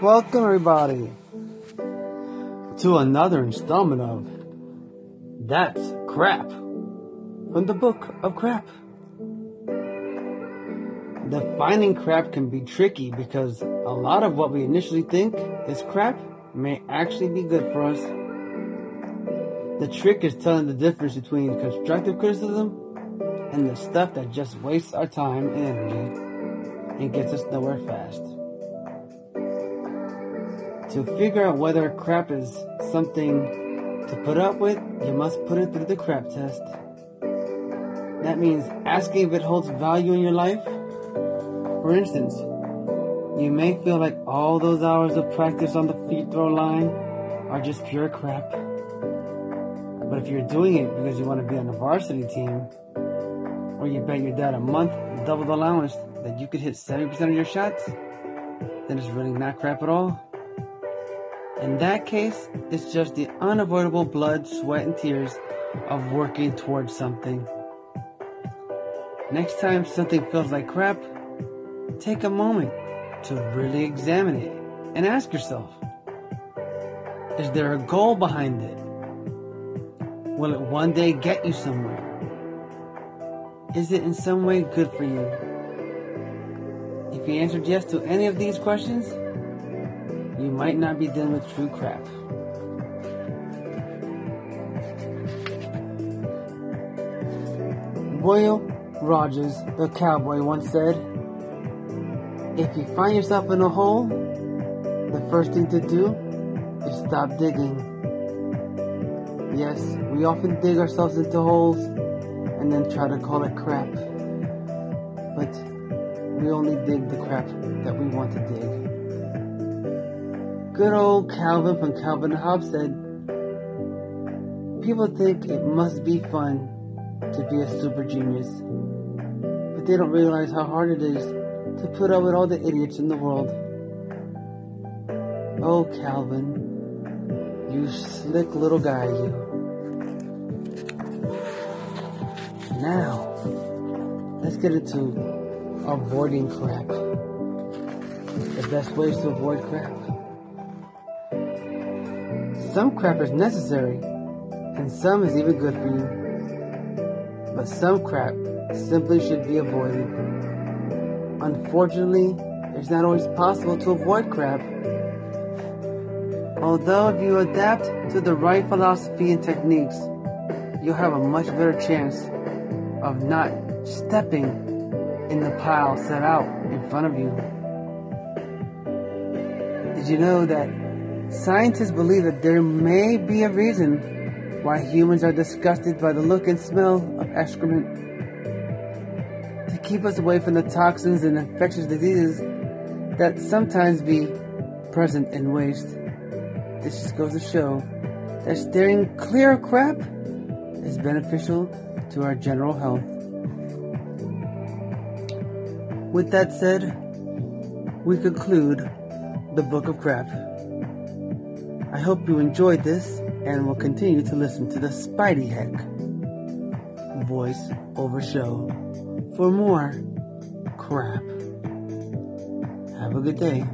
Welcome, everybody, to another installment of That's Crap from the Book of Crap. Defining crap can be tricky because a lot of what we initially think is crap may actually be good for us. The trick is telling the difference between constructive criticism and the stuff that just wastes our time and energy and gets us nowhere fast. To figure out whether crap is something to put up with, you must put it through the crap test. That means asking if it holds value in your life. For instance, you may feel like all those hours of practice on the free throw line are just pure crap. But if you're doing it because you want to be on the varsity team, or you bet your dad a month double the allowance that you could hit 70% of your shots, then it's really not crap at all. In that case, it's just the unavoidable blood, sweat, and tears of working towards something. Next time something feels like crap, take a moment to really examine it and ask yourself Is there a goal behind it? Will it one day get you somewhere? Is it in some way good for you? If you answered yes to any of these questions, you might not be dealing with true crap. Roy Rogers, the cowboy, once said, If you find yourself in a hole, the first thing to do is stop digging. Yes, we often dig ourselves into holes and then try to call it crap. But we only dig the crap that we want to dig. Good old Calvin from Calvin Hobbes said, People think it must be fun to be a super genius, but they don't realize how hard it is to put up with all the idiots in the world. Oh, Calvin, you slick little guy, you. Now, let's get into avoiding crap. The best ways to avoid crap. Some crap is necessary, and some is even good for you. But some crap simply should be avoided. Unfortunately, it's not always possible to avoid crap. Although if you adapt to the right philosophy and techniques, you'll have a much better chance of not stepping in the pile set out in front of you. Did you know that scientists believe that there may be a reason why humans are disgusted by the look and smell of excrement? To keep us away from the toxins and infectious diseases that sometimes be present in waste. This just goes to show that steering clear of crap is beneficial to our general health. With that said, we conclude the Book of Crap. I hope you enjoyed this and will continue to listen to the Spidey Heck voice over show for more crap. Have a good day.